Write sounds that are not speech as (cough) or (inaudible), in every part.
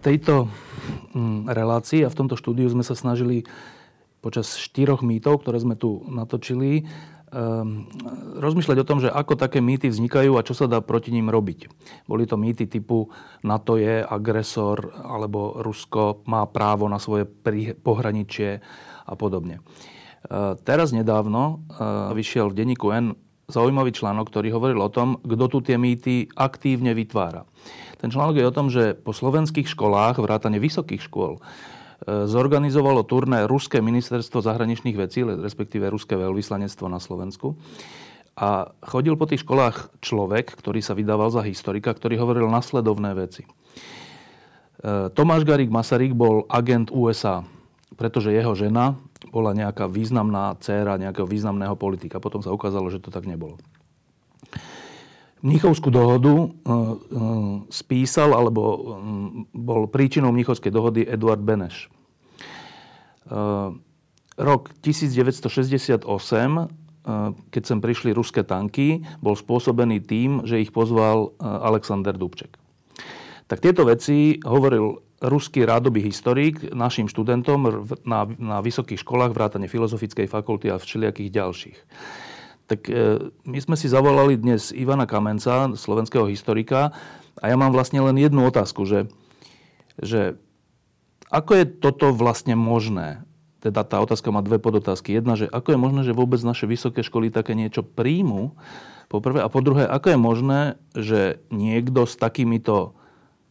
tejto mm, relácii a v tomto štúdiu sme sa snažili počas štyroch mýtov, ktoré sme tu natočili, um, rozmýšľať o tom, že ako také mýty vznikajú a čo sa dá proti ním robiť. Boli to mýty typu NATO je agresor alebo Rusko má právo na svoje pohraničie a podobne. Uh, teraz nedávno uh, vyšiel v denníku N zaujímavý článok, ktorý hovoril o tom, kto tu tie mýty aktívne vytvára. Ten článok je o tom, že po slovenských školách, vrátane vysokých škôl, zorganizovalo turné Ruské ministerstvo zahraničných vecí, respektíve Ruské veľvyslanectvo na Slovensku. A chodil po tých školách človek, ktorý sa vydával za historika, ktorý hovoril nasledovné veci. E, Tomáš Garik Masaryk bol agent USA, pretože jeho žena bola nejaká významná dcéra nejakého významného politika. Potom sa ukázalo, že to tak nebolo. Mnichovskú dohodu e, e, spísal alebo bol príčinou Mnichovskej dohody Eduard Beneš. Rok 1968, keď sem prišli ruské tanky, bol spôsobený tým, že ich pozval Alexander Dubček. Tak tieto veci hovoril ruský rádoby historik našim študentom na, na vysokých školách, vrátane Filozofickej fakulty a všelijakých ďalších. Tak e, my sme si zavolali dnes Ivana Kamenca, slovenského historika, a ja mám vlastne len jednu otázku, že, že ako je toto vlastne možné? Teda tá otázka má dve podotázky. Jedna, že ako je možné, že vôbec naše vysoké školy také niečo príjmu, po. A po druhé, ako je možné, že niekto s takýmito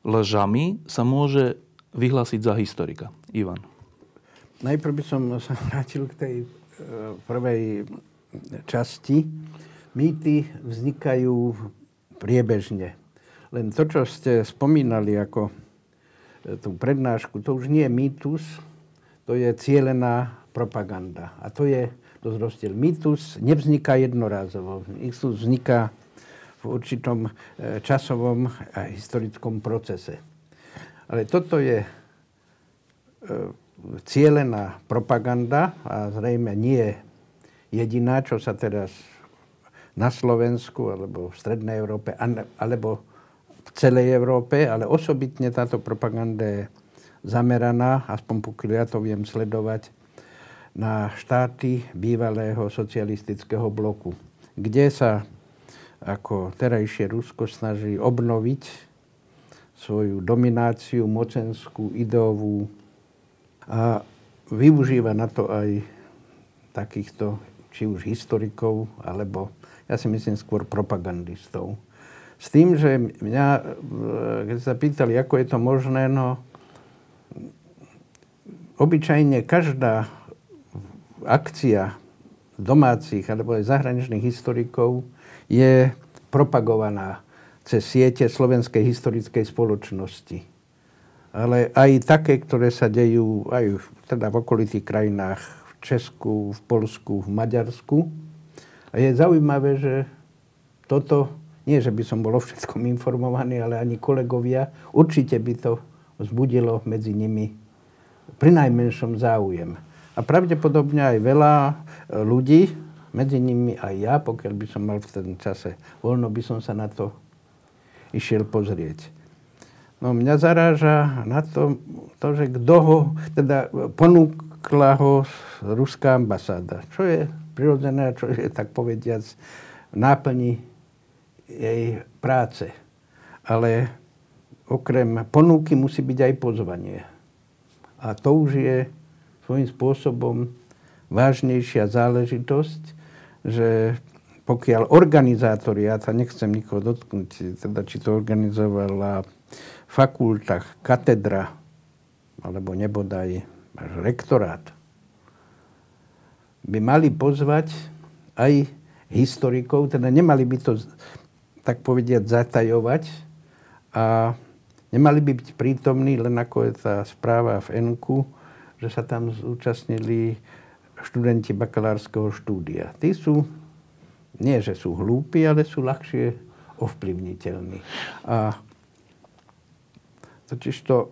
lžami sa môže vyhlásiť za historika? Ivan. Najprv by som sa (laughs) vrátil k tej e, prvej časti. Mýty vznikajú priebežne. Len to, čo ste spomínali ako e, tú prednášku, to už nie je mýtus, to je cielená propaganda. A to je dosť rozdiel. Mýtus nevzniká jednorázovo. Mýtus vzniká v určitom e, časovom a historickom procese. Ale toto je e, cielená propaganda a zrejme nie jediná, čo sa teraz na Slovensku alebo v Strednej Európe alebo v celej Európe, ale osobitne táto propaganda je zameraná, aspoň pokiaľ ja to viem sledovať, na štáty bývalého socialistického bloku, kde sa ako terajšie Rusko snaží obnoviť svoju domináciu mocenskú, ideovú a využíva na to aj takýchto, či už historikov, alebo ja si myslím skôr propagandistov. S tým, že mňa, keď sa pýtali, ako je to možné, no obyčajne každá akcia domácich alebo aj zahraničných historikov je propagovaná cez siete Slovenskej historickej spoločnosti. Ale aj také, ktoré sa dejú aj teda v okolitých krajinách, v Česku, v Polsku, v Maďarsku. A je zaujímavé, že toto, nie že by som bol o všetkom informovaný, ale ani kolegovia, určite by to vzbudilo medzi nimi pri najmenšom záujem. A pravdepodobne aj veľa e, ľudí, medzi nimi aj ja, pokiaľ by som mal v tom čase voľno, by som sa na to išiel pozrieť. No mňa zaráža na to, to že kto ho, teda ponúkla ho ruská ambasáda. Čo je prirodzené, čo je tak povediac náplni jej práce. Ale okrem ponúky musí byť aj pozvanie. A to už je svojím spôsobom vážnejšia záležitosť, že pokiaľ organizátori, ja sa nechcem nikoho dotknúť, teda či to organizovala fakulta, katedra, alebo nebodaj až rektorát, by mali pozvať aj historikov, teda nemali by to, tak povediať, zatajovať a Nemali by byť prítomní, len ako je tá správa v Enku, že sa tam zúčastnili študenti bakalárskeho štúdia. Tí sú, nie že sú hlúpi, ale sú ľahšie ovplyvniteľní. A totiž to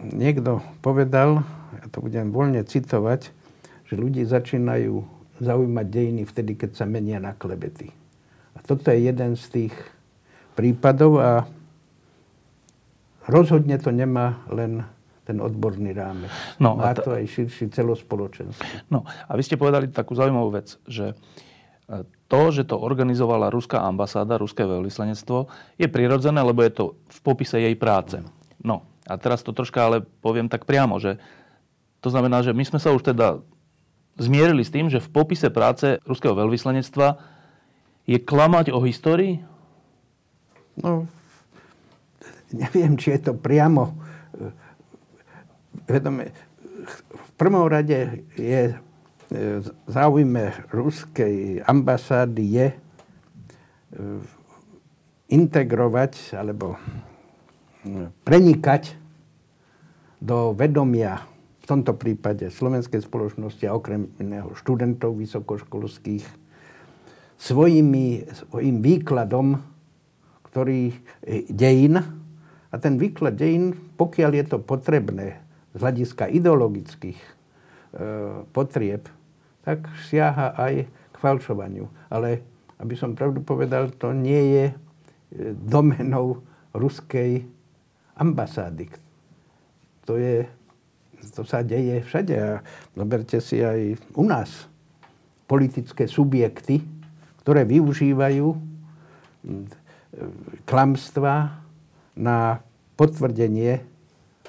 niekto povedal, ja to budem voľne citovať, že ľudí začínajú zaujímať dejiny vtedy, keď sa menia na klebety. A toto je jeden z tých prípadov a rozhodne to nemá len ten odborný rámec. No, Má to aj širší celospoločenský. No a vy ste povedali takú zaujímavú vec, že e, to, že to organizovala ruská ambasáda, ruské veľvyslanectvo, je prirodzené, lebo je to v popise jej práce. No a teraz to troška ale poviem tak priamo, že to znamená, že my sme sa už teda zmierili s tým, že v popise práce ruského veľvyslanectva je klamať o histórii? No, neviem, či je to priamo vedome, v prvom rade je e, záujme ruskej ambasády je e, integrovať alebo prenikať do vedomia v tomto prípade slovenskej spoločnosti a okrem iného študentov vysokoškolských svojimi, svojim výkladom, ktorý dejín. A ten výklad dejín, pokiaľ je to potrebné z hľadiska ideologických e, potrieb, tak siaha aj k falšovaniu. Ale, aby som pravdu povedal, to nie je e, domenou ruskej ambasády. To, je, to sa deje všade. A zoberte si aj u nás politické subjekty, ktoré využívajú e, klamstva na potvrdenie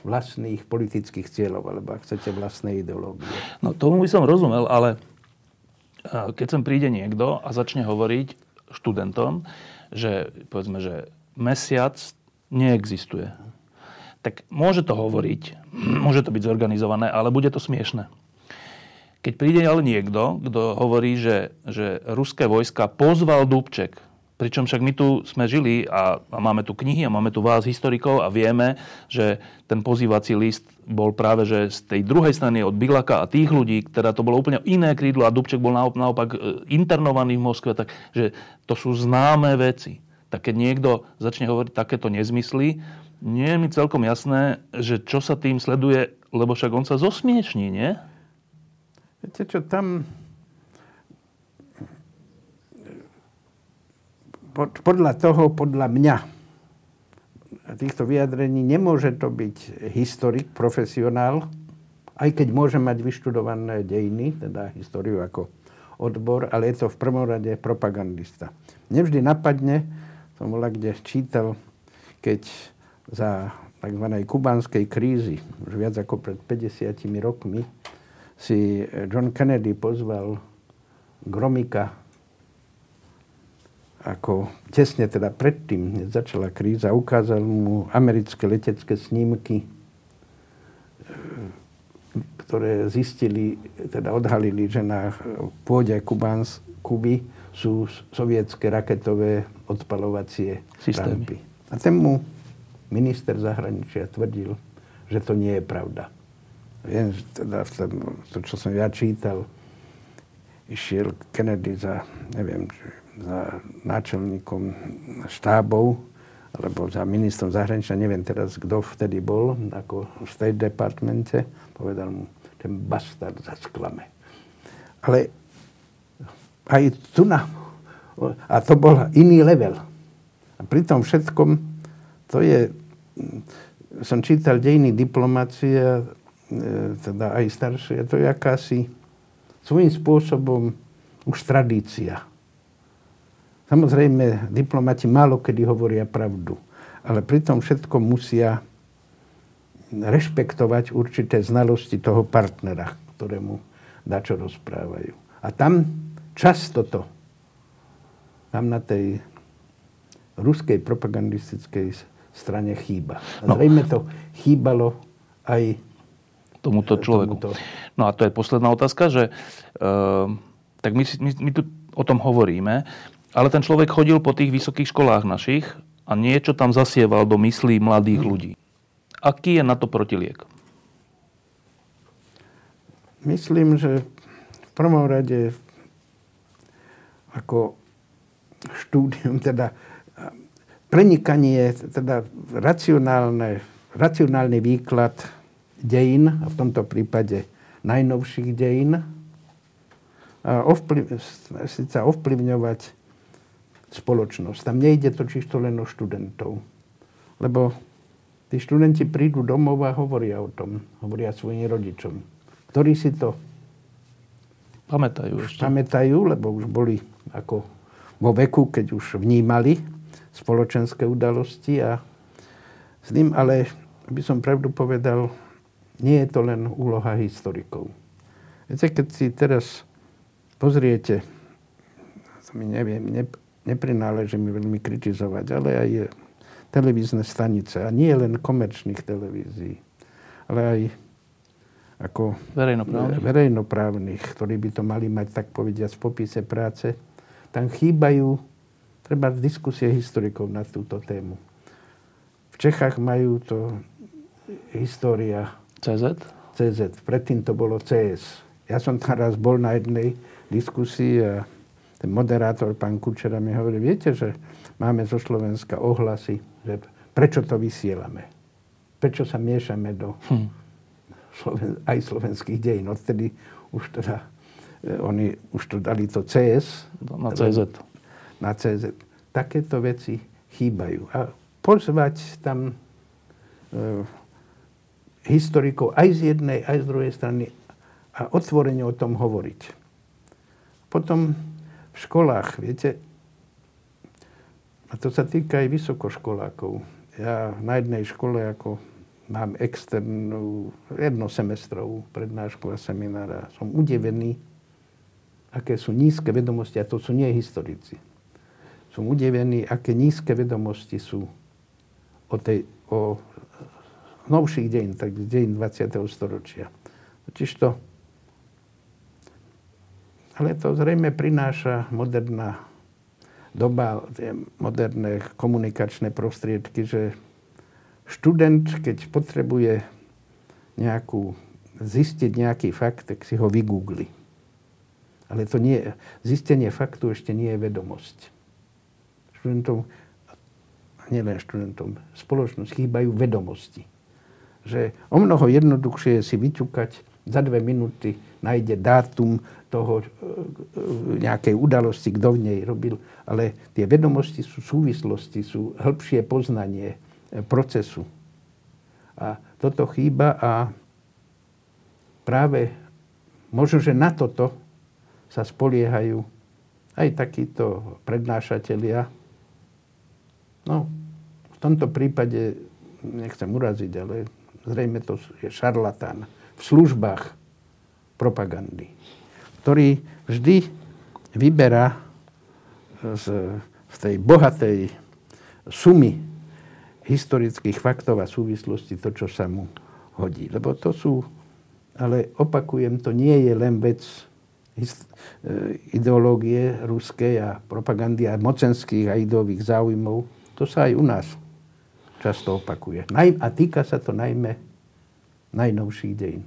vlastných politických cieľov, alebo ak chcete vlastnej ideológie. No tomu by som rozumel, ale keď sem príde niekto a začne hovoriť študentom, že povedzme, že mesiac neexistuje, tak môže to hovoriť, môže to byť zorganizované, ale bude to smiešne. Keď príde ale niekto, kto hovorí, že, že ruské vojska pozval Dubček Pričom však my tu sme žili a, a máme tu knihy a máme tu vás, historikov, a vieme, že ten pozývací list bol práve že z tej druhej strany od Bilaka a tých ľudí, teda to bolo úplne iné krídlo a Dubček bol naopak e, internovaný v Moskve, takže to sú známe veci. Tak keď niekto začne hovoriť takéto nezmysly, nie je mi celkom jasné, že čo sa tým sleduje, lebo však on sa zosmiešní, nie? Viete čo, tam podľa toho, podľa mňa, týchto vyjadrení nemôže to byť historik, profesionál, aj keď môže mať vyštudované dejiny, teda históriu ako odbor, ale je to v prvom rade propagandista. Nevždy napadne, som bola kde čítal, keď za tzv. kubánskej krízy, už viac ako pred 50 rokmi, si John Kennedy pozval Gromika ako tesne teda predtým, než začala kríza, ukázal mu americké letecké snímky, e, ktoré zistili, teda odhalili, že na pôde Kubáns, Kuby sú sovietské raketové odpalovacie systémy. A ten mu minister zahraničia tvrdil, že to nie je pravda. Viem, že teda v tom, to, čo som ja čítal, išiel Kennedy za, neviem, za náčelníkom štábov, alebo za ministrom zahraničia, neviem teraz, kto vtedy bol, ako v State Departmente, povedal mu, ten bastard za sklame. Ale aj tu na... A to bol iný level. A pri tom všetkom, to je... Som čítal dejiny diplomácie, teda aj staršie, to je akási svojím spôsobom už tradícia Samozrejme, diplomati málo kedy hovoria pravdu, ale pri tom všetkom musia rešpektovať určité znalosti toho partnera, ktorému dačo rozprávajú. A tam často to, tam na tej ruskej propagandistickej strane chýba. A no. zrejme to chýbalo aj tomuto človeku. Tomuto. No a to je posledná otázka, že uh, tak my, my, my tu o tom hovoríme, ale ten človek chodil po tých vysokých školách našich a niečo tam zasieval do myslí mladých ľudí. Aký je na to protiliek? Myslím, že v prvom rade ako štúdium, teda prenikanie, teda racionálne, racionálny výklad dejín, a v tomto prípade najnovších dejín, a ovplyv, sa ovplyvňovať spoločnosť. Tam nejde to len o študentov. Lebo tí študenti prídu domov a hovoria o tom. Hovoria svojim rodičom. Ktorí si to pamätajú ešte. Pamätajú, lebo už boli ako vo veku, keď už vnímali spoločenské udalosti a s tým, ale by som pravdu povedal, nie je to len úloha historikov. Viete, keď si teraz pozriete, to mi neviem, ne, neprináleží mi veľmi kritizovať, ale aj televízne stanice, a nie len komerčných televízií, ale aj ako verejnoprávnych. verejnoprávnych, ktorí by to mali mať, tak povediať, v popise práce, tam chýbajú treba diskusie historikov na túto tému. V Čechách majú to história CZ? CZ. Predtým to bolo CS. Ja som tam raz bol na jednej diskusii a ten moderátor, pán Kučera, mi hovorí, viete, že máme zo Slovenska ohlasy, že prečo to vysielame? Prečo sa miešame do hm. Sloven- aj slovenských dejín? Odtedy už teda e, oni už to dali to CS. Na CZ na CZ. Takéto veci chýbajú. A pozvať tam e, historikov aj z jednej, aj z druhej strany a otvorene o tom hovoriť. Potom v školách, viete, a to sa týka aj vysokoškolákov. Ja na jednej škole ako mám externú, jednosemestrovú prednášku a seminára. Som udevený, aké sú nízke vedomosti, a to sú nie historici som udevený, aké nízke vedomosti sú o, tej, o novších dejín, tak dejín 20. storočia. Totiž to, ale to zrejme prináša moderná doba, moderné komunikačné prostriedky, že študent, keď potrebuje nejakú, zistiť nejaký fakt, tak si ho vygoogli. Ale to nie, zistenie faktu ešte nie je vedomosť študentom, nielen študentom, spoločnosť chýbajú vedomosti. Že o mnoho jednoduchšie je si vyťukať, za dve minúty nájde dátum toho e, nejakej udalosti, kto v nej robil, ale tie vedomosti sú súvislosti, sú hĺbšie poznanie e, procesu. A toto chýba a práve možno, že na toto sa spoliehajú aj takíto prednášatelia, No, v tomto prípade, nechcem uraziť, ale zrejme to je šarlatán v službách propagandy, ktorý vždy vyberá z, z tej bohatej sumy historických faktov a súvislostí to, čo sa mu hodí. Lebo to sú, ale opakujem, to nie je len vec e, ideológie ruskej a propagandy a mocenských a ideových záujmov, to sa aj u nás často opakuje. A týka sa to najmä najnovších dejín.